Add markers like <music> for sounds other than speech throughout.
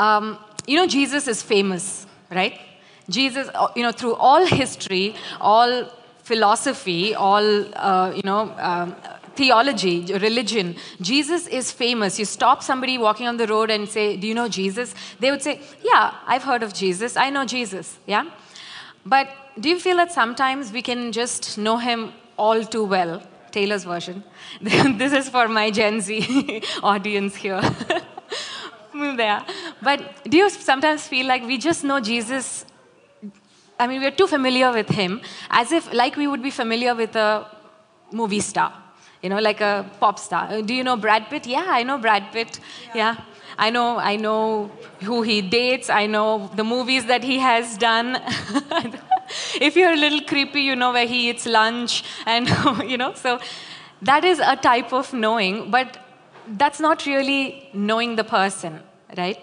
Um, you know, Jesus is famous, right? Jesus, uh, you know, through all history, all philosophy, all, uh, you know, um, theology, religion, Jesus is famous. You stop somebody walking on the road and say, Do you know Jesus? They would say, Yeah, I've heard of Jesus. I know Jesus. Yeah? But do you feel that sometimes we can just know him all too well? Taylor's version. <laughs> this is for my Gen Z <laughs> audience here. <laughs> there. But do you sometimes feel like we just know Jesus? I mean, we're too familiar with him, as if like we would be familiar with a movie star, you know, like a pop star. Uh, do you know Brad Pitt? Yeah, I know Brad Pitt. Yeah. yeah. I know, I know who he dates. I know the movies that he has done. <laughs> if you're a little creepy, you know where he eats lunch, and <laughs> you know. So that is a type of knowing, but that's not really knowing the person, right?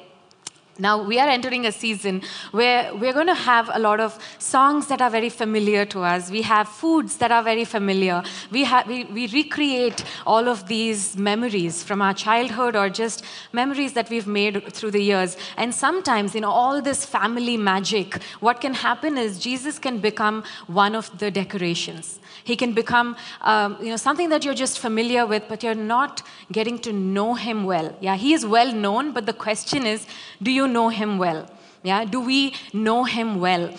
Now, we are entering a season where we're going to have a lot of songs that are very familiar to us. We have foods that are very familiar. We, have, we, we recreate all of these memories from our childhood or just memories that we've made through the years. And sometimes, in all this family magic, what can happen is Jesus can become one of the decorations. He can become um, you know, something that you're just familiar with, but you're not getting to know him well. Yeah, he is well known, but the question is do you know him well? Yeah, do we know him well?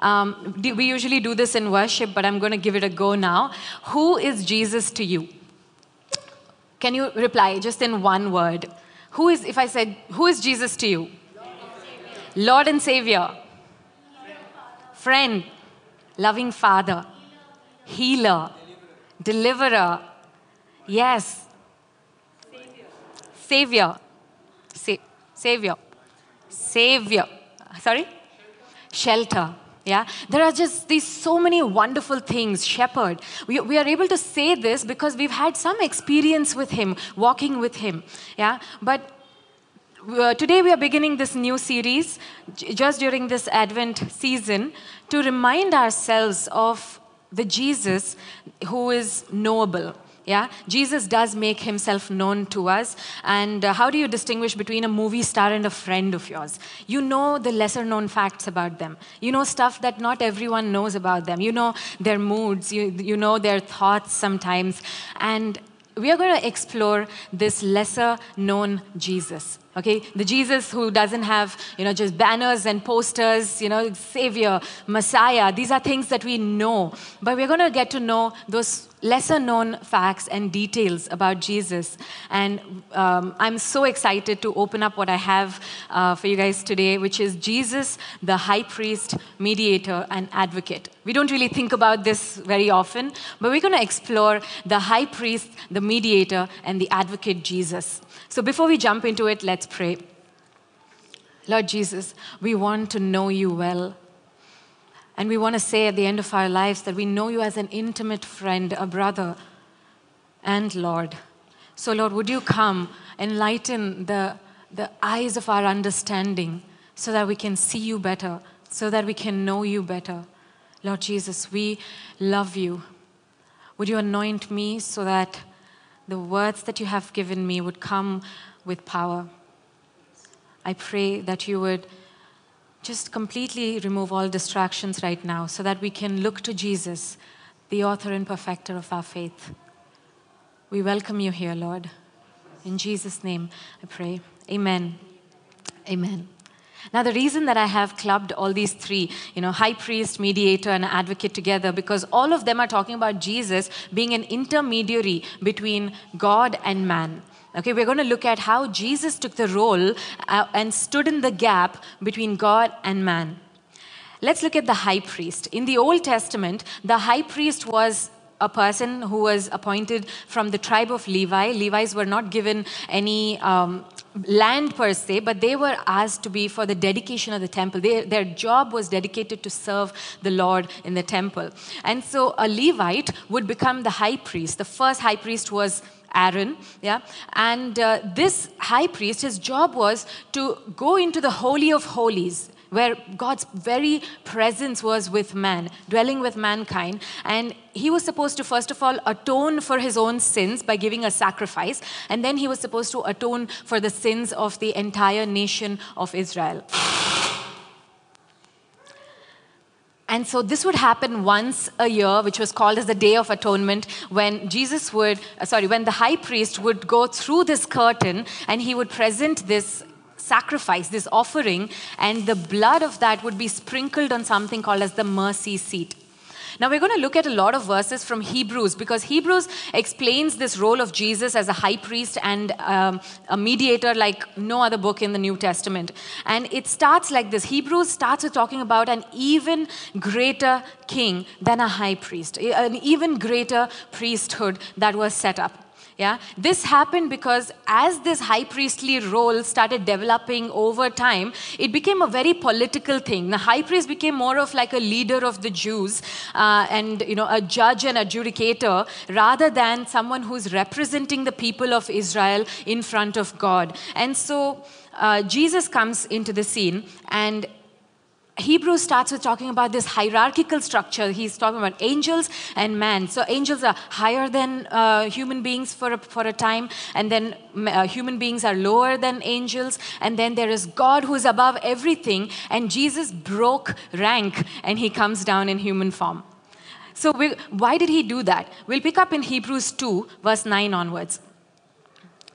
Um, we usually do this in worship, but I'm going to give it a go now. Who is Jesus to you? Can you reply just in one word? Who is, if I said, who is Jesus to you? Lord and Savior. Friend. Loving Father healer, deliverer. Yes. Savior. Sa- savior. Savior. Sorry? Shelter. Yeah, there are just these so many wonderful things. Shepherd. We, we are able to say this because we've had some experience with Him, walking with Him. Yeah, but uh, today we are beginning this new series just during this Advent season to remind ourselves of the Jesus who is knowable. Yeah, Jesus does make himself known to us. And uh, how do you distinguish between a movie star and a friend of yours? You know the lesser known facts about them. You know stuff that not everyone knows about them. You know their moods, you, you know their thoughts sometimes. And we are going to explore this lesser known Jesus. Okay, the Jesus who doesn't have, you know, just banners and posters, you know, Savior, Messiah. These are things that we know. But we're going to get to know those lesser known facts and details about Jesus. And um, I'm so excited to open up what I have uh, for you guys today, which is Jesus, the high priest, mediator, and advocate. We don't really think about this very often, but we're going to explore the high priest, the mediator, and the advocate, Jesus. So before we jump into it, let's pray. Lord Jesus, we want to know you well. And we want to say at the end of our lives that we know you as an intimate friend, a brother, and Lord. So, Lord, would you come, enlighten the, the eyes of our understanding so that we can see you better, so that we can know you better. Lord Jesus, we love you. Would you anoint me so that the words that you have given me would come with power? I pray that you would just completely remove all distractions right now so that we can look to Jesus, the author and perfecter of our faith. We welcome you here, Lord. In Jesus' name, I pray. Amen. Amen. Now, the reason that I have clubbed all these three, you know, high priest, mediator, and advocate together, because all of them are talking about Jesus being an intermediary between God and man. Okay, we're going to look at how Jesus took the role uh, and stood in the gap between God and man. Let's look at the high priest. In the Old Testament, the high priest was a person who was appointed from the tribe of Levi. Levites were not given any um, land per se, but they were asked to be for the dedication of the temple. They, their job was dedicated to serve the Lord in the temple. And so a Levite would become the high priest. The first high priest was Aaron, yeah. And uh, this high priest, his job was to go into the Holy of Holies where God's very presence was with man, dwelling with mankind. And he was supposed to, first of all, atone for his own sins by giving a sacrifice. And then he was supposed to atone for the sins of the entire nation of Israel. And so this would happen once a year, which was called as the Day of Atonement, when Jesus would, uh, sorry, when the high priest would go through this curtain and he would present this sacrifice, this offering, and the blood of that would be sprinkled on something called as the mercy seat. Now, we're going to look at a lot of verses from Hebrews because Hebrews explains this role of Jesus as a high priest and um, a mediator like no other book in the New Testament. And it starts like this Hebrews starts with talking about an even greater king than a high priest, an even greater priesthood that was set up. Yeah? This happened because as this high priestly role started developing over time, it became a very political thing. The high priest became more of like a leader of the Jews uh, and you know a judge and adjudicator rather than someone who's representing the people of Israel in front of God. And so uh, Jesus comes into the scene and Hebrews starts with talking about this hierarchical structure. He's talking about angels and man. So angels are higher than uh, human beings for a, for a time, and then uh, human beings are lower than angels, and then there is God who is above everything, and Jesus broke rank and he comes down in human form. So we, why did he do that? We'll pick up in Hebrews 2, verse 9 onwards.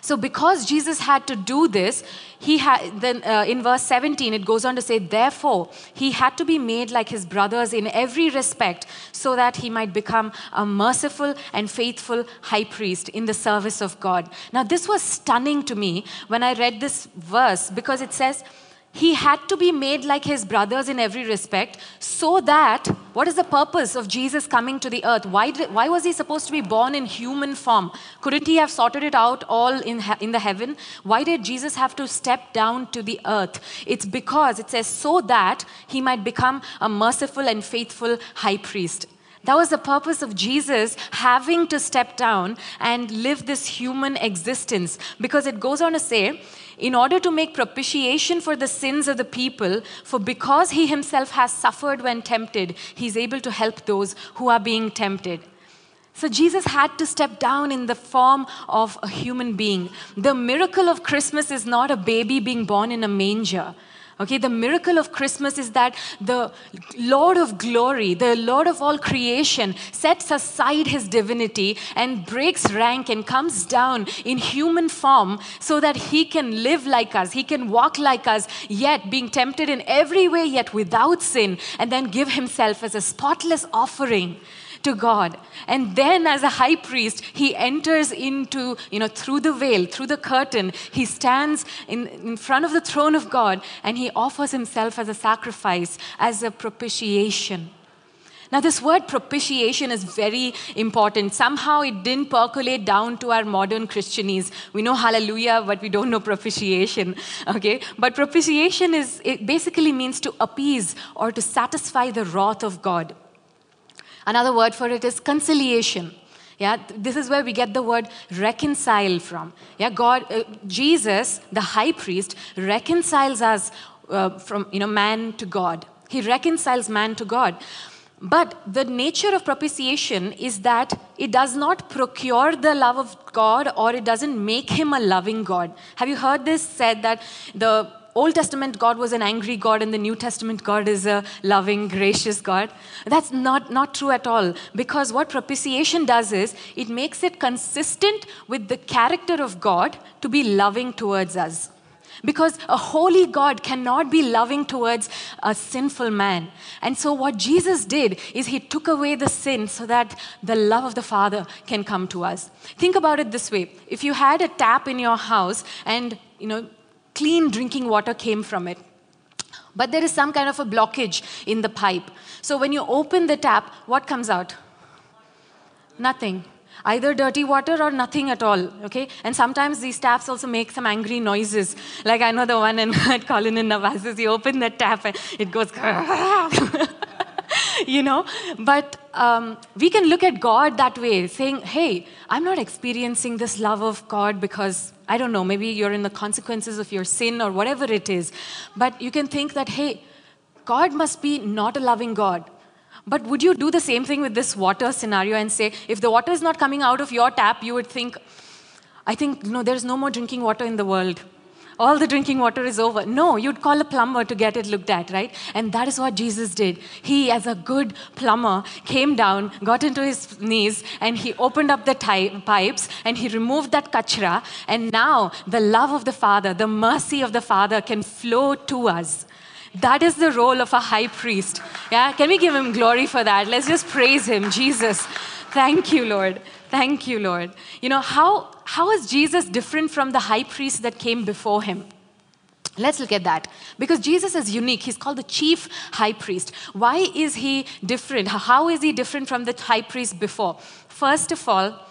So, because Jesus had to do this, he had, then uh, in verse 17, it goes on to say, Therefore, he had to be made like his brothers in every respect, so that he might become a merciful and faithful high priest in the service of God. Now, this was stunning to me when I read this verse because it says, he had to be made like his brothers in every respect so that what is the purpose of jesus coming to the earth? Why, did, why was he supposed to be born in human form? Couldn't he have sorted it out all in, in the heaven? Why did jesus have to step down to the earth? It's because it says so that he might become a merciful and faithful high priest that was the purpose of Jesus having to step down and live this human existence because it goes on to say, in order to make propitiation for the sins of the people, for because he himself has suffered when tempted, he's able to help those who are being tempted. So Jesus had to step down in the form of a human being. The miracle of Christmas is not a baby being born in a manger. Okay, the miracle of Christmas is that the Lord of glory, the Lord of all creation, sets aside his divinity and breaks rank and comes down in human form so that he can live like us, he can walk like us, yet being tempted in every way, yet without sin, and then give himself as a spotless offering to God. And then, as a high priest, he enters into, you know, through the veil, through the curtain, he stands in, in front of the throne of God and he offers himself as a sacrifice, as a propitiation. Now, this word propitiation is very important. Somehow it didn't percolate down to our modern Christianese. We know hallelujah, but we don't know propitiation. <laughs> Okay? But propitiation is, it basically means to appease or to satisfy the wrath of God. Another word for it is conciliation. Yeah, this is where we get the word reconcile from. Yeah, God, uh, Jesus, the high priest, reconciles us uh, from you know man to God. He reconciles man to God. But the nature of propitiation is that it does not procure the love of God or it doesn't make him a loving God. Have you heard this said that the Old Testament God was an angry God and the New Testament God is a loving, gracious God. That's not, not true at all. Because what propitiation does is it makes it consistent with the character of God to be loving towards us. Because a holy God cannot be loving towards a sinful man. And so, what Jesus did is he took away the sin so that the love of the Father can come to us. Think about it this way if you had a tap in your house and you know clean drinking water came from it. But there is some kind of a blockage in the pipe. So when you open the tap, what comes out? Nothing. Either dirty water or nothing at all, okay? And sometimes these taps also make some angry noises. Like I know the one in <laughs> Colin and Navas's, you open the tap and it goes, <laughs> <laughs> <laughs> you know? But um, we can look at God that way, saying, hey, I'm not experiencing this love of God because, I don't know, maybe you're in the consequences of your sin or whatever it is. But you can think that, hey, God must be not a loving God. But would you do the same thing with this water scenario and say, if the water is not coming out of your tap, you would think, I think, no, there's no more drinking water in the world all the drinking water is over. No, you'd call a plumber to get it looked at, right? And that is what Jesus did. He, as a good plumber, came down, got into his knees, and he opened up the pipes and he removed that kachra. And now the love of the Father, the mercy of the Father can flow to us. That is the role of a high priest. Yeah, can we give him glory for that? Let's just praise him, Jesus. Thank you, Lord. Thank you, Lord. You know, how, how is Jesus different from the high priest that came before him? Let's look at that. Because Jesus is unique. He's called the chief high priest. Why is he different? How is he different from the high priest before? First of all,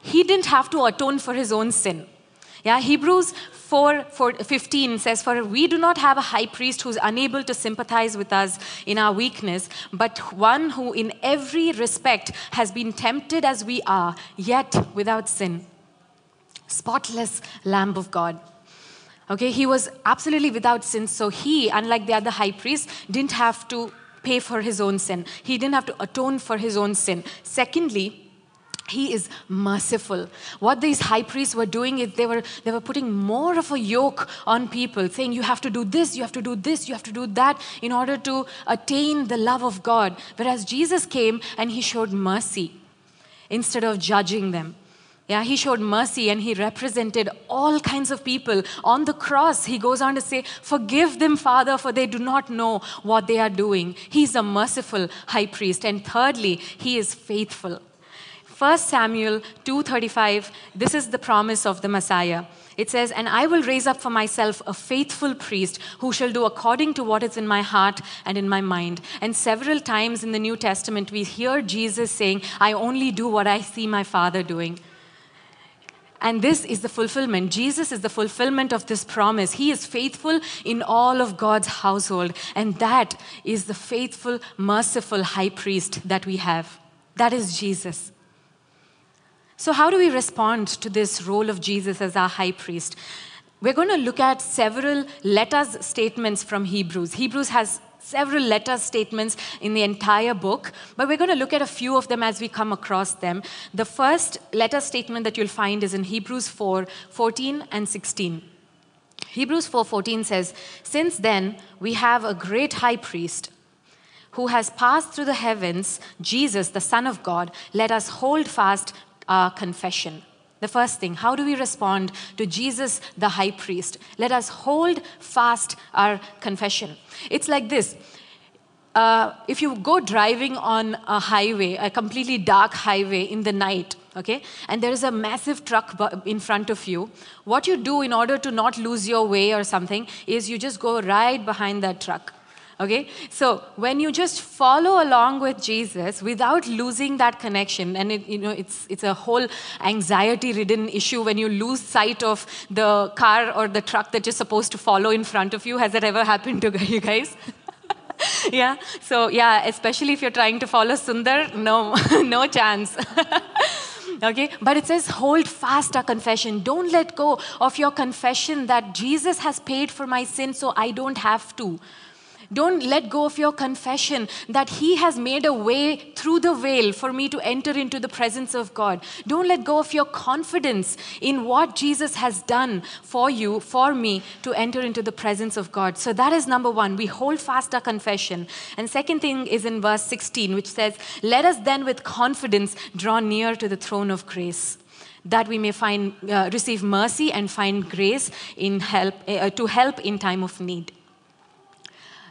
he didn't have to atone for his own sin. Yeah, Hebrews 4, 4 15 says, For we do not have a high priest who's unable to sympathize with us in our weakness, but one who in every respect has been tempted as we are, yet without sin. Spotless Lamb of God. Okay, he was absolutely without sin, so he, unlike the other high priests, didn't have to pay for his own sin. He didn't have to atone for his own sin. Secondly, he is merciful what these high priests were doing is they were they were putting more of a yoke on people saying you have to do this you have to do this you have to do that in order to attain the love of god whereas jesus came and he showed mercy instead of judging them yeah, he showed mercy and he represented all kinds of people. On the cross, he goes on to say, Forgive them, Father, for they do not know what they are doing. He's a merciful high priest. And thirdly, he is faithful. 1 Samuel 2:35 this is the promise of the Messiah. It says, "And I will raise up for myself a faithful priest who shall do according to what is in my heart and in my mind." And several times in the New Testament we hear Jesus saying, "I only do what I see my Father doing." And this is the fulfillment. Jesus is the fulfillment of this promise. He is faithful in all of God's household. And that is the faithful, merciful high priest that we have. That is Jesus. So, how do we respond to this role of Jesus as our high priest? We're going to look at several letters statements from Hebrews. Hebrews has several letter statements in the entire book, but we're going to look at a few of them as we come across them. The first letter statement that you'll find is in Hebrews 4 14 and 16. Hebrews 4:14 says, "Since then we have a great high priest who has passed through the heavens, Jesus, the Son of God, let us hold fast our confession. The first thing, how do we respond to Jesus, the high priest? Let us hold fast our confession. It's like this. Uh, if you go driving on a highway, a completely dark highway in the night, okay, and there is a massive truck in front of you, what you do in order to not lose your way or something is you just go right behind that truck Okay? So when you just follow along with Jesus without losing that connection, and it, you know, it's, it's a whole anxiety ridden issue when you lose sight of the car or the truck that you're supposed to follow in front of you. Has that ever happened to <laughs> you guys? <laughs> yeah so yeah especially if you're trying to follow sundar no <laughs> no chance okay but it says hold fast our confession don't let go of your confession that jesus has paid for my sin so i don't have to don't let go of your confession that He has made a way through the veil for me to enter into the presence of God. Don't let go of your confidence in what Jesus has done for you, for me, to enter into the presence of God. So that is number one. We hold fast our confession. And second thing is in verse 16, which says, Let us then with confidence draw near to the throne of grace that we may find uh, receive mercy and find grace in help uh, to help in time of need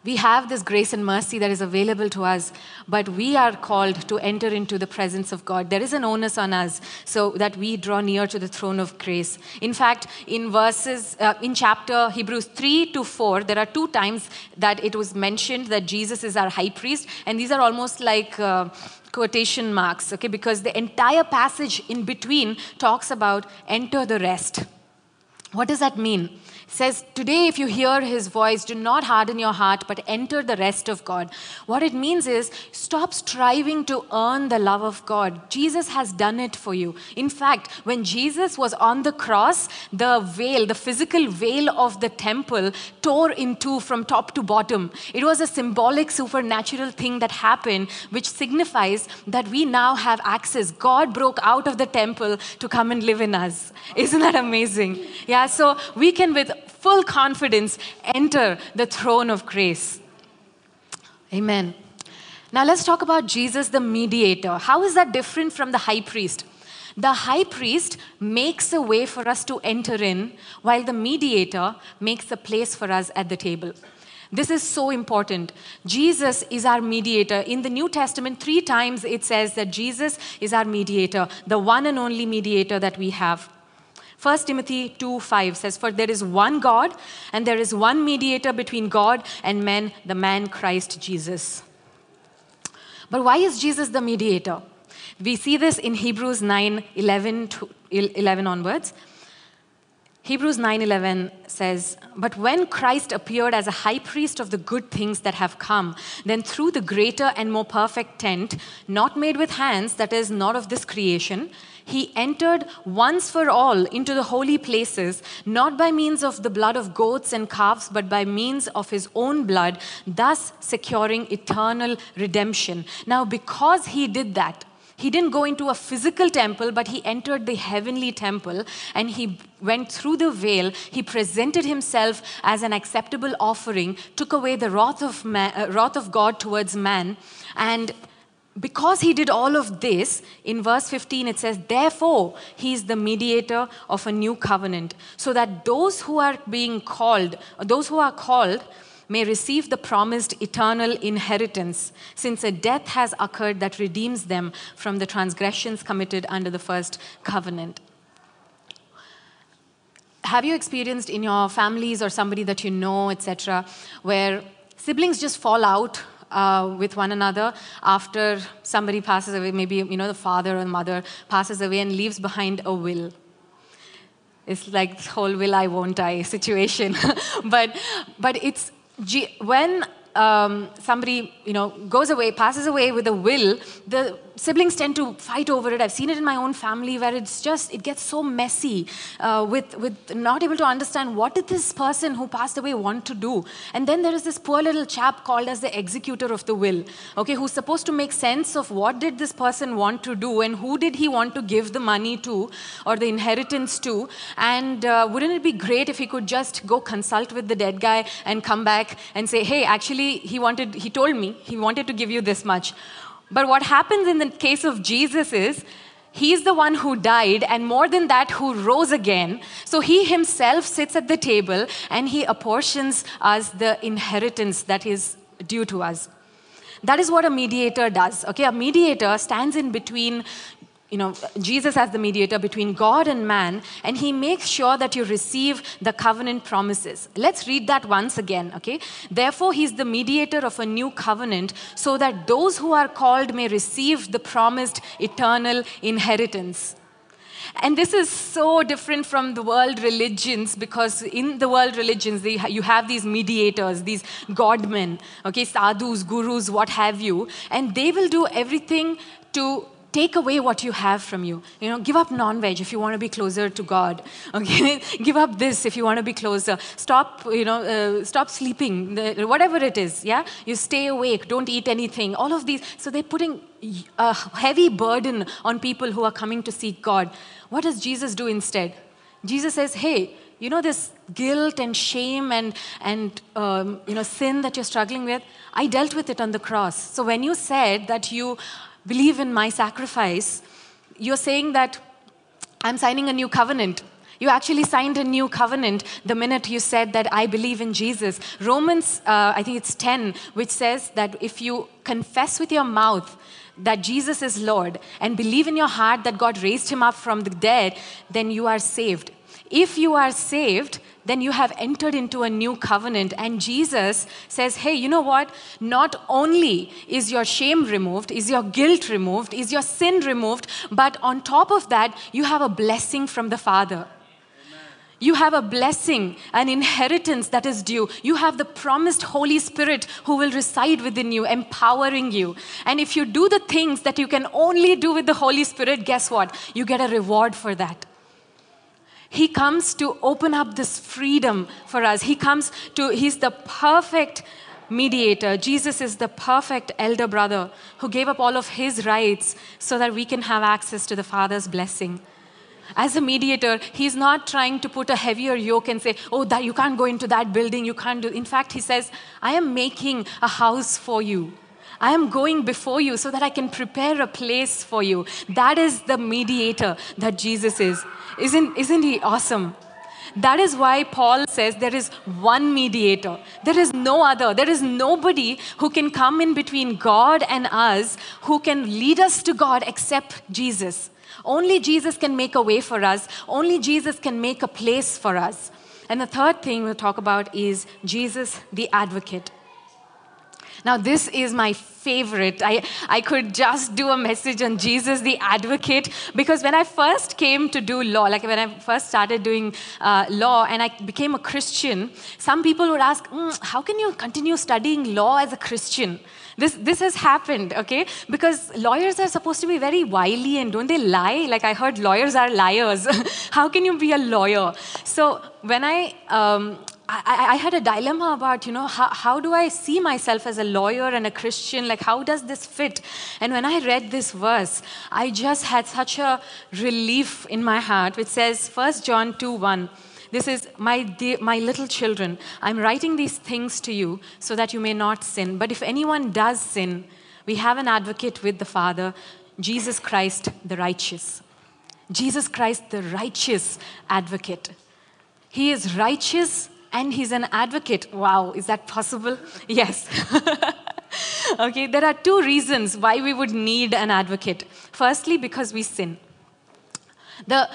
We have this grace and mercy that is available to us, but we are called to enter into the presence of God. There is an onus on us so that we draw near to the throne of grace. In fact, in verses, uh, in chapter Hebrews 3 to 4, there are two times that it was mentioned that Jesus is our high priest, and these are almost like uh, quotation marks, okay, because the entire passage in between talks about enter the rest. What does that mean? Says, Today, if you hear his voice, do not harden your heart, but enter the rest of God. What it means is stop striving to earn the love of God. Jesus has done it for you. In fact, when Jesus was on the cross, the veil, the physical veil of the temple, tore in two from top to bottom. It was a symbolic, supernatural thing that happened, which signifies that we now have access. God broke out of the temple to come and live in us. Isn't that amazing? Yeah, so we can, with full confidence enter the throne of grace. Amen. Now let's talk about Jesus, the mediator. How is that different from the high priest? The high priest makes a way for us to enter in, while the mediator makes a place for us at the table. This is so important. Jesus is our mediator. In the New Testament, three times it says that Jesus is our mediator, the one and only mediator that we have. 1 Timothy 2 5 says, For there is one God, and there is one mediator between God and men, the man Christ Jesus. But why is Jesus the mediator? We see this in Hebrews 9 11, 11 onwards. Hebrews 9:11 says, "But when Christ appeared as a high priest of the good things that have come, then through the greater and more perfect tent, not made with hands, that is not of this creation, he entered once for all into the holy places, not by means of the blood of goats and calves, but by means of his own blood, thus securing eternal redemption. Now, because he did that, he didn't go into a physical temple, but he entered the heavenly temple and he went through the veil. He presented himself as an acceptable offering, took away the wrath of, man, uh, wrath of God towards man, and because he did all of this, in verse 15 it says, Therefore, he is the mediator of a new covenant, so that those who are being called, those who are called, may receive the promised eternal inheritance, since a death has occurred that redeems them from the transgressions committed under the first covenant. Have you experienced in your families or somebody that you know, etc., where siblings just fall out uh, with one another after somebody passes away, maybe you know the father or the mother passes away and leaves behind a will. It's like the whole will I won't I situation, <laughs> but but it's when um, somebody you know goes away, passes away with a will, the siblings tend to fight over it. I've seen it in my own family where it's just, it gets so messy uh, with, with not able to understand what did this person who passed away want to do. And then there is this poor little chap called as the executor of the will, okay, who's supposed to make sense of what did this person want to do and who did he want to give the money to or the inheritance to. And uh, wouldn't it be great if he could just go consult with the dead guy and come back and say, hey, actually, he wanted, he told me he wanted to give you this much. But what happens in the case of Jesus is, He's the one who died, and more than that, who rose again. So he himself sits at the table and he apportions us the inheritance that is due to us. That is what a mediator does. Okay, a mediator stands in between you know, Jesus as the mediator between God and man, and he makes sure that you receive the covenant promises. Let's read that once again, okay? Therefore, he's the mediator of a new covenant so that those who are called may receive the promised eternal inheritance. And this is so different from the world religions because in the world religions, they, you have these mediators, these godmen, okay, sadhus, gurus, what have you, and they will do everything to take away what you have from you. You know, give up non-veg if you want to be closer to God. <laughs> Okay, give up this if you want to be closer. Stop, you know, uh, stop sleeping. Whatever it is, yeah. You stay awake. Don't eat anything. All of these. So they're putting a heavy burden on people who are coming to seek God. What does Jesus do instead? Jesus says, "Hey." You know this guilt and shame and and um, you know sin that you're struggling with. I dealt with it on the cross. So when you said that you believe in my sacrifice, you're saying that I'm signing a new covenant. You actually signed a new covenant the minute you said that I believe in Jesus. Romans, uh, I think it's 10, which says that if you confess with your mouth that Jesus is Lord and believe in your heart that God raised him up from the dead, then you are saved. If you are saved, then you have entered into a new covenant. And Jesus says, hey, you know what? Not only is your shame removed, is your guilt removed, is your sin removed, but on top of that, you have a blessing from the Father. You have a blessing, an inheritance that is due. You have the promised Holy Spirit who will reside within you, empowering you. And if you do the things that you can only do with the Holy Spirit, guess what? You get a reward for that. He comes to open up this freedom for us. He comes to, He's the perfect mediator. Jesus is the perfect elder brother who gave up all of His rights so that we can have access to the Father's blessing. As a mediator, he's not trying to put a heavier yoke and say, oh, that you can't go into that building, you can't do. In fact, he says, I am making a house for you. I am going before you so that I can prepare a place for you. That is the mediator that Jesus is. Isn't, isn't he awesome? That is why Paul says there is one mediator. There is no other. There is nobody who can come in between God and us who can lead us to God except Jesus. Only Jesus can make a way for us. Only Jesus can make a place for us. And the third thing we'll talk about is Jesus the advocate. Now, this is my favorite. I, I could just do a message on Jesus the advocate because when I first came to do law, like when I first started doing uh, law and I became a Christian, some people would ask, mm, How can you continue studying law as a Christian? This, this has happened, okay? Because lawyers are supposed to be very wily and don't they lie? Like I heard lawyers are liars. <laughs> How can you be a lawyer? So when I, um, I, I, had a dilemma about, you know, how, how do I see myself as a lawyer and a Christian? Like, how does this fit? And when I read this verse, I just had such a relief in my heart, which says, 1 John 2 1. This is, my, my little children, I'm writing these things to you so that you may not sin. But if anyone does sin, we have an advocate with the Father, Jesus Christ the righteous. Jesus Christ the righteous advocate. He is righteous and he's an advocate. Wow, is that possible? <laughs> Yes. <laughs> okay, there are two reasons why we would need an advocate. Firstly, because we sin. The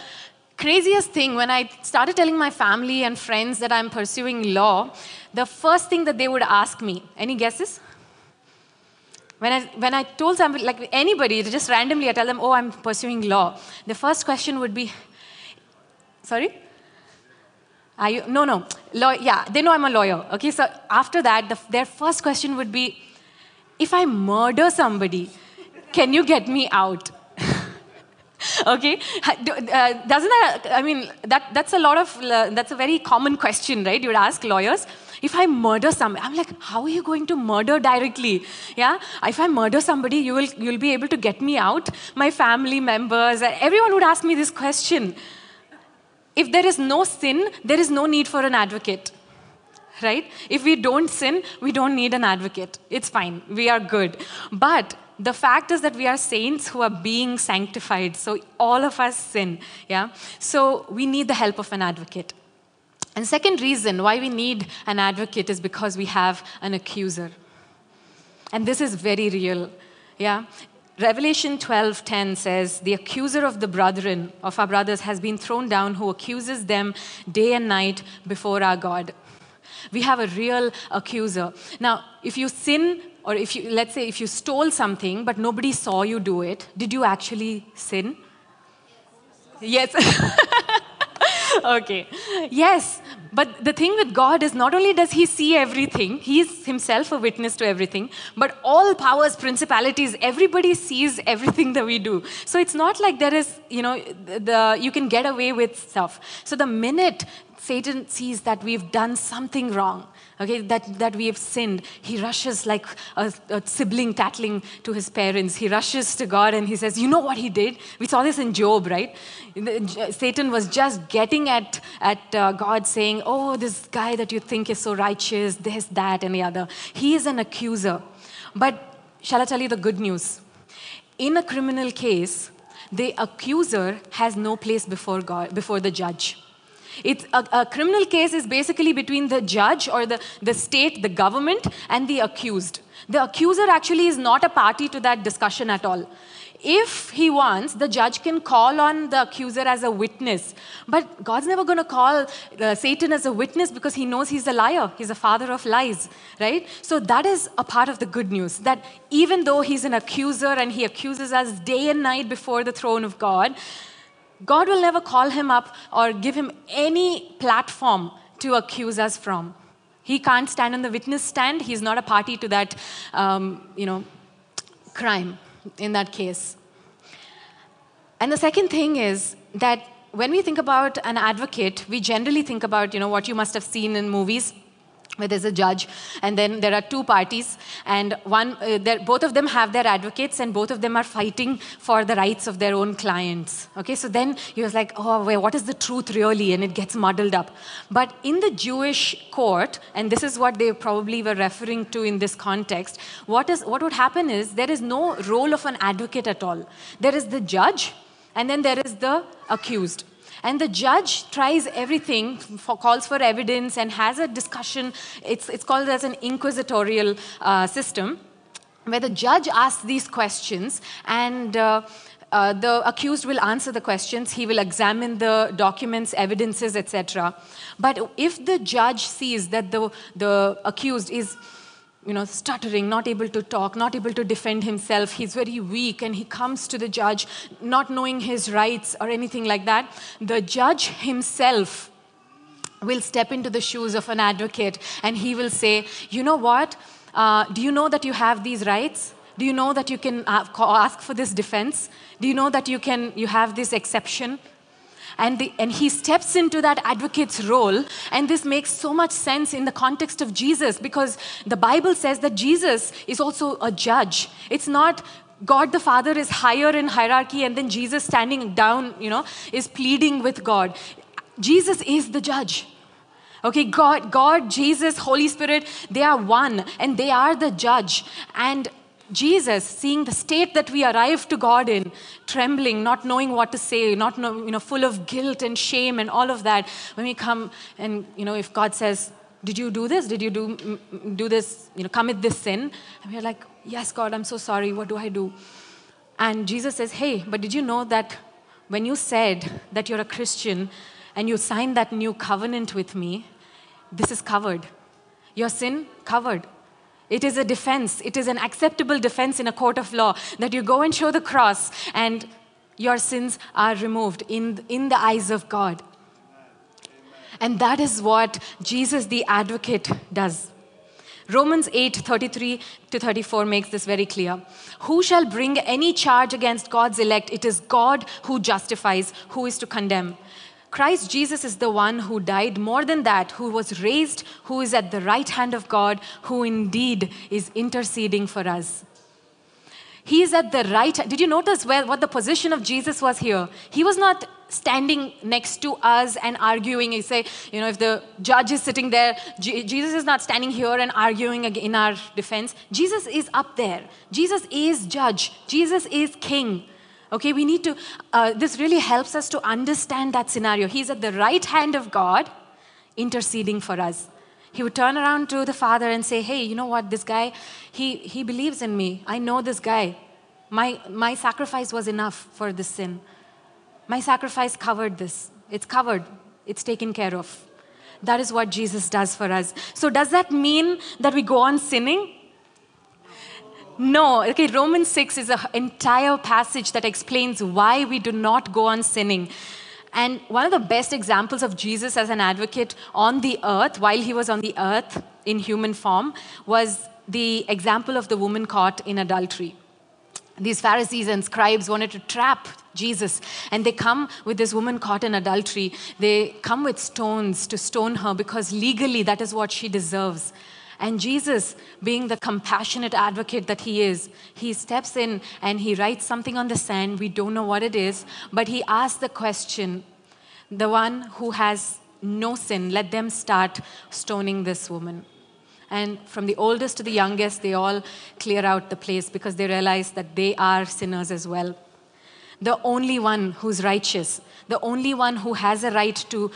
craziest thing when I started telling my family and friends that I'm pursuing law, the first thing that they would ask me, any guesses? When I, when I told somebody, like anybody, just randomly, I tell them, oh, I'm pursuing law, the first question would be, sorry? You, no, no, law, yeah, they know I'm a lawyer. Okay, so after that, the, their first question would be, if I murder somebody, can you get me out? <laughs> okay? Uh, doesn't that i mean that, that's a lot of uh, that's a very common question right? You would ask lawyers if i murder somebody i'm like how are you going to murder directly? Yeah? If i murder somebody you will you'll be able to get me out. My family members everyone would ask me this question if there is no sin there is no need for an advocate right if we don't sin we don't need an advocate it's fine we are good but the fact is that we are saints who are being sanctified. So all of us sin. Yeah? So we need the help of an advocate. And second reason why we need an advocate is because we have an accuser. And this is very real. Yeah? Revelation 12:10 says, "The accuser of the brethren of our brothers has been thrown down who accuses them day and night before our God." We have a real accuser. Now, if you sin or if you, let's say, if you stole something but nobody saw you do it, did you actually sin? Yes. <laughs> <laughs> okay. Yes. But the thing with God is not only does He see everything, He is Himself a witness to everything, but all powers, principalities, everybody sees everything that we do. So it's not like there is, you know, the, you can get away with stuff. So the minute Satan sees that we've done something wrong, okay, that, that we have sinned, he rushes like a, a, sibling tattling to his parents. He rushes to God and he says, You know what he did? We saw this in Job, right? Satan was just getting at, at uh, God saying, Oh, this guy that you think is so righteous, this, that, and the other. He is an accuser. But shall I tell you the good news? In a criminal case, the accuser has no place before God, before the judge. It's a, a, criminal case is basically between the judge or the, the state, the government, and the accused. The accuser actually is not a party to that discussion at all. If he wants, the judge can call on the accuser as a witness. But God's never going to call uh, Satan as a witness because he knows he's a liar. He's a father of lies, right? So that is a part of the good news that even though he's an accuser and he accuses us day and night before the throne of God, God will never call him up or give him any platform to accuse us from. He can't stand on the witness stand. He's not a party to that, um, you know, crime in that case. And the second thing is that when we think about an advocate, we generally think about, you know, what you must have seen in movies where there's a judge and then there are two parties and one uh, both of them have their advocates and both of them are fighting for the rights of their own clients. Okay so then you're like oh wait, what is the truth really? And it gets muddled up. But in the jewish court and this is what they probably were referring to in this context what is what would happen is there is no role of an advocate at all. There is the judge and then there is the accused and the judge tries everything, for, calls for evidence, and has a discussion. It's, it's called as an inquisitorial uh, system, where the judge asks these questions and uh, uh, the accused will answer the questions he will examine the documents evidences etc but if the judge sees that the, the accused is you know, stuttering, not able to talk, not able to defend himself. He's very weak and he comes to the judge not knowing his rights or anything like that. The judge himself will step into the shoes of an advocate and he will say, You know what? Uh, do you know that you have these rights? Do you know that you can uh, ask for this defense? Do you know that you can you have this exception? And, the, and he steps into that advocate's role. And this makes so much sense in the context of Jesus because the Bible says that Jesus is also a judge. It's not God the Father is higher in hierarchy, and then Jesus standing down, you know, is pleading with God. Jesus is the judge. Okay, God, God, Jesus, Holy Spirit, they are one and they are the judge. And Jesus, seeing the state that we arrive to God in, trembling, not knowing what to say, not know, you know, full of guilt and shame and all of that, when we come and, you know, if God says, did you do this? Did you do, do this, you know, commit this sin? And we're like, yes, God, I'm so sorry. What do I do? And Jesus says, hey, but did you know that when you said that you're a Christian and you signed that new covenant with me, this is covered. Your sin, covered. It is a defense. It is an acceptable defense in a court of law that you go and show the cross and your sins are removed in, in the eyes of God. And that is what Jesus the advocate does. Romans 8 33 to 34 makes this very clear. Who shall bring any charge against God's elect? It is God who justifies. Who is to condemn? Christ Jesus is the one who died, more than that, who was raised, who is at the right hand of God, who indeed is interceding for us. He is at the right. Did you notice where, what the position of Jesus was here? He was not standing next to us and arguing. You say, you know, if the judge is sitting there, G- Jesus is not standing here and arguing in our defense. Jesus is up there. Jesus is judge. Jesus is king. Okay, we need to, uh, this really helps us to understand that scenario. He's at the right hand of God, interceding for us. He would turn around to the father and say, Hey, you know what? This guy, he, he believes in me. I know this guy. My, my sacrifice was enough for this sin. My sacrifice covered this. It's covered, it's taken care of. That is what Jesus does for us. So, does that mean that we go on sinning? No, okay, Romans 6 is an entire passage that explains why we do not go on sinning. And one of the best examples of Jesus as an advocate on the earth, while he was on the earth in human form, was the example of the woman caught in adultery. These Pharisees and scribes wanted to trap Jesus, and they come with this woman caught in adultery. They come with stones to stone her because legally that is what she deserves. And Jesus, being the compassionate advocate that he is, he steps in and he writes something on the sand. We don't know what it is, but he asks the question the one who has no sin, let them start stoning this woman. And from the oldest to the youngest, they all clear out the place because they realize that they are sinners as well. The only one who's righteous, the only one who has a right to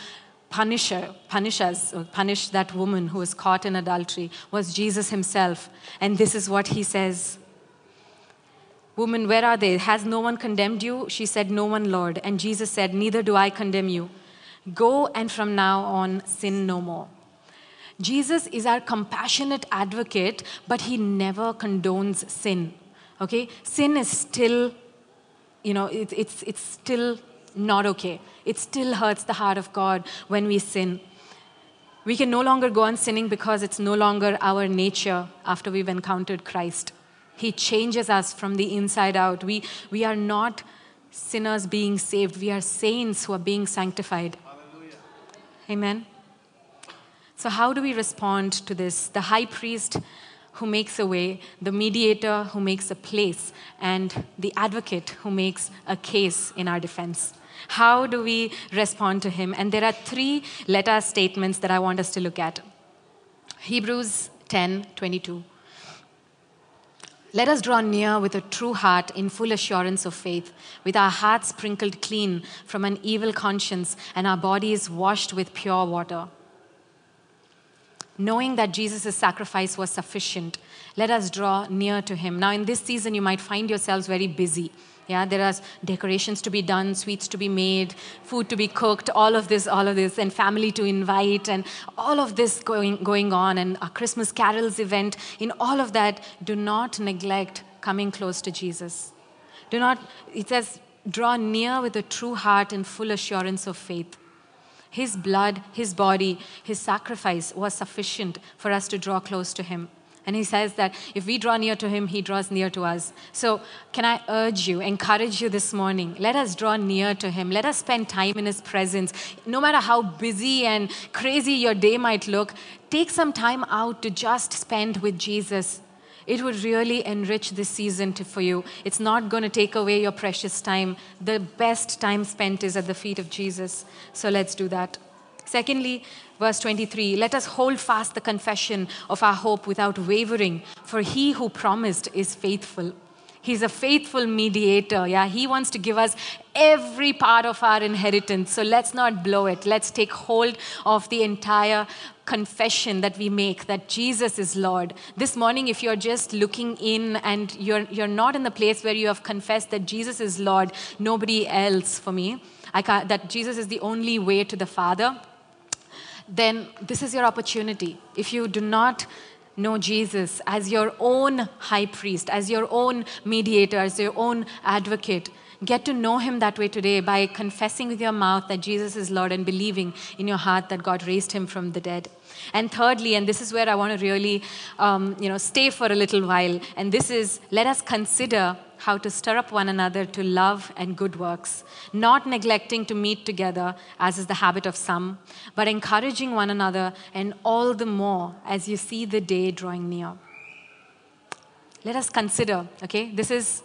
punish her, punish us, or punish that woman who was caught in adultery was Jesus himself. And this is what he says Woman, where are they? Has no one condemned you? She said, No one, Lord. And Jesus said, Neither do I condemn you. Go and from now on sin no more. Jesus is our compassionate advocate, but he never condones sin. Okay? Sin is still, you know, it, it's, it's still not okay. It still hurts the heart of God when we sin. We can no longer go on sinning because it's no longer our nature after we've encountered Christ. He changes us from the inside out. We, we are not sinners being saved, we are saints who are being sanctified. Hallelujah. Amen. So, how do we respond to this? The high priest who makes a way, the mediator who makes a place, and the advocate who makes a case in our defense. How do we respond to him? And there are three letter statements that I want us to look at. Hebrews 10 22. Let us draw near with a true heart in full assurance of faith, with our hearts sprinkled clean from an evil conscience and our bodies washed with pure water. Knowing that Jesus' sacrifice was sufficient, let us draw near to him. Now, in this season, you might find yourselves very busy. Yeah, there are decorations to be done, sweets to be made, food to be cooked, all of this, all of this, and family to invite, and all of this going, going on, and a Christmas carols event. In all of that, do not neglect coming close to Jesus. Do not, it says, draw near with a true heart and full assurance of faith. His blood, his body, his sacrifice was sufficient for us to draw close to him. And he says that if we draw near to him, he draws near to us. So, can I urge you, encourage you this morning? Let us draw near to him. Let us spend time in his presence. No matter how busy and crazy your day might look, take some time out to just spend with Jesus. It would really enrich this season to, for you. It's not going to take away your precious time. The best time spent is at the feet of Jesus. So, let's do that. Secondly, verse 23 let us hold fast the confession of our hope without wavering, for he who promised is faithful. He's a faithful mediator. Yeah, he wants to give us every part of our inheritance. So let's not blow it. Let's take hold of the entire confession that we make that Jesus is Lord. This morning, if you're just looking in and you're, you're not in the place where you have confessed that Jesus is Lord, nobody else for me, I that Jesus is the only way to the Father then this is your opportunity. If you do not know Jesus as your own high priest, as your own mediator, as your own advocate, get to know him that way today by confessing with your mouth that Jesus is Lord and believing in your heart that God raised him from the dead. And thirdly, and this is where I want to really, um, you know, stay for a little while, and this is let us consider how to stir up one another to love and good works, not neglecting to meet together, as is the habit of some, but encouraging one another, and all the more as you see the day drawing near. Let us consider, okay? This is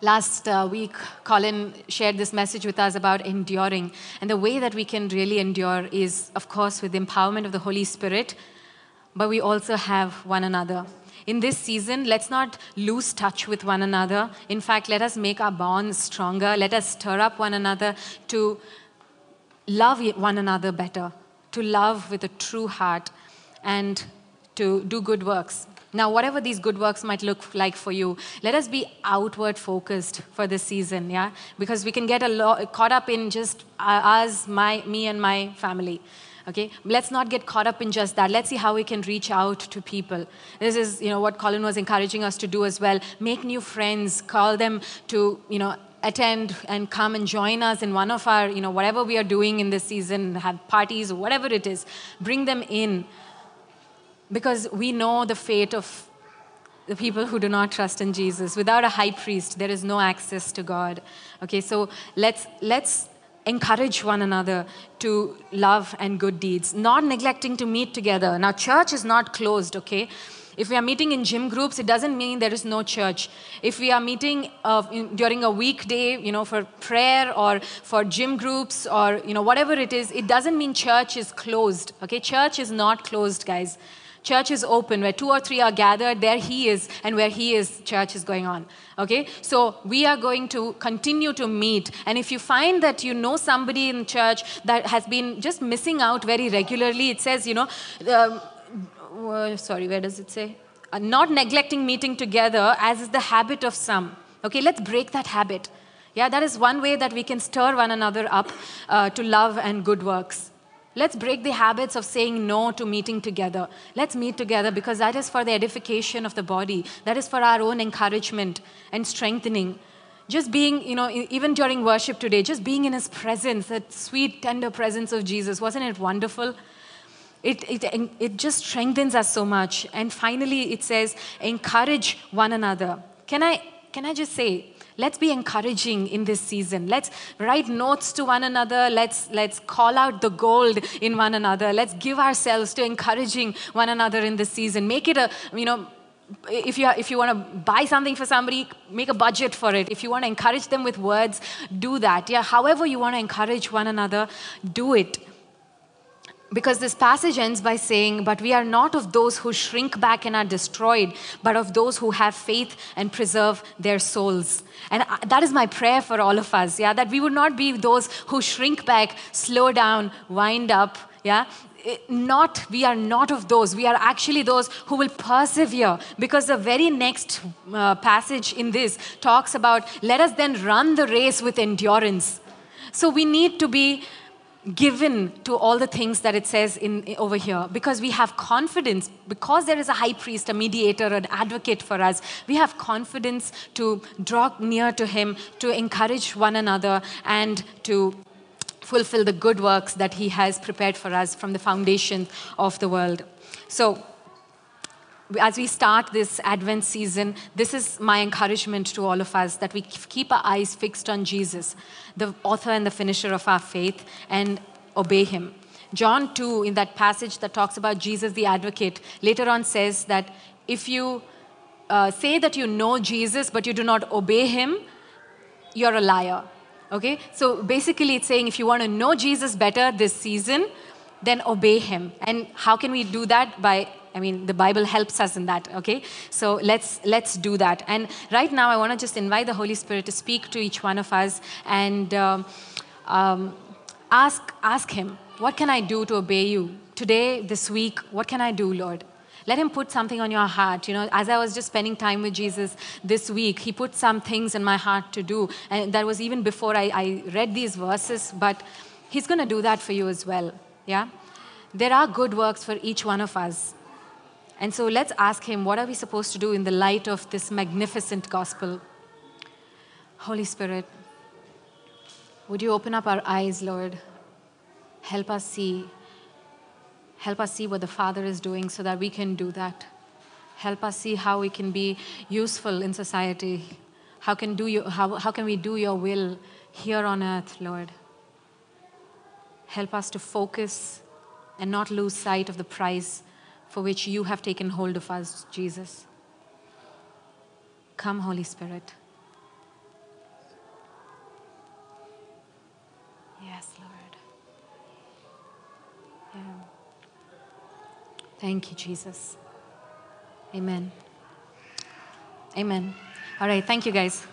last uh, week, Colin shared this message with us about enduring. And the way that we can really endure is, of course, with the empowerment of the Holy Spirit, but we also have one another in this season, let's not lose touch with one another. In fact, let us make our bonds stronger. Let us stir up one another to love one another better, to love with a true heart, and to do good works. Now, whatever these good works might look like for you, let us be outward focused for this season, yeah? Because we can get a lot caught up in just uh, us, my, me, and my family. Okay, let's not get caught up in just that. Let's see how we can reach out to people. This is, you know, what Colin was encouraging us to do as well. Make new friends, call them to, you know, attend and come and join us in one of our, you know, whatever we are doing in this season, have parties whatever it is. Bring them in because we know the fate of the people who do not trust in Jesus. Without a high priest, there is no access to God. Okay, so let's let's encourage one another to love and good deeds, not neglecting to meet together. Now, church is not closed, okay? If we are meeting in gym groups, it doesn't mean there is no church. If we are meeting uh, in, during a weekday, you know, for prayer or for gym groups or, you know, whatever it is, it doesn't mean church is closed, okay? Church is not closed, guys. Church is open. Where two or three are gathered, there He is, and where He is, church is going on. Okay? So we are going to continue to meet. And if you find that you know somebody in church that has been just missing out very regularly, it says, you know, um, sorry, where does it say? Uh, not neglecting meeting together, as is the habit of some. Okay, let's break that habit. Yeah, that is one way that we can stir one another up uh, to love and good works. Let's break the habits of saying no to meeting together. Let's meet together because that is for the edification of the body. That is for our own encouragement and strengthening. Just being, you know, even during worship today, just being in His presence, that sweet, tender presence of Jesus, wasn't it wonderful? It, it, it just strengthens us so much. And finally, it says, encourage one another. Can I, can I just say, let's be encouraging in this season. Let's write notes to one another. Let's let's call out the gold in one another. Let's give ourselves to encouraging one another in this season. Make it a you know if you, if you want to buy something for somebody, make a budget for it. If you want to encourage them with words, do that. Yeah, however you want to encourage one another, do it because this passage ends by saying, But we are not of those who shrink back and are destroyed, but of those who have faith and preserve their souls. And that is my prayer for all of us, yeah, that we would not be those who shrink back, slow down, wind up, yeah. Not, we are not of those. We are actually those who will persevere because the very next uh, passage in this talks about let us then run the race with endurance. So we need to be given to all the things that it says in, over here. Because we have confidence because there is a high priest a mediator an advocate for us we have confidence to draw near to him to encourage one another and to fulfill the good works that he has prepared for us from the foundation of the world. So as we start this Advent season, this is my encouragement to all of us that we keep our eyes fixed on Jesus, the author and the finisher of our faith, and obey him. John 2, in that passage that talks about Jesus the advocate, later on says that if you uh, say that you know Jesus but you do not obey him, you're a liar. Okay? So basically, it's saying if you want to know Jesus better this season, then obey him. And how can we do that? By I mean, the Bible helps us in that, okay? So let's, let's do that. And right now, I want to just invite the Holy Spirit to speak to each one of us and um, um, ask, ask Him, what can I do to obey you? Today, this week, what can I do, Lord? Let him put something on your heart. You know, as I was just spending time with Jesus this week, he put some things in my heart to do. And that was even before I, I read these verses, but he's going to do that for you as well. Yeah? There are good works for each one of us. And so let's ask Him, what are we supposed to do in the light of this magnificent gospel? Holy Spirit, would you open up our eyes, Lord? Help us see. Help us see what the Father is doing so that we can do that. Help us see how we can be useful in society. How can, do you, how, how can we do your will here on earth, Lord? Help us to focus and not lose sight of the prize for which you have taken hold of us, Jesus. Come, Holy Spirit. Yes, Lord. Yeah. Thank you, Jesus. Amen. Amen. All right, thank you, guys.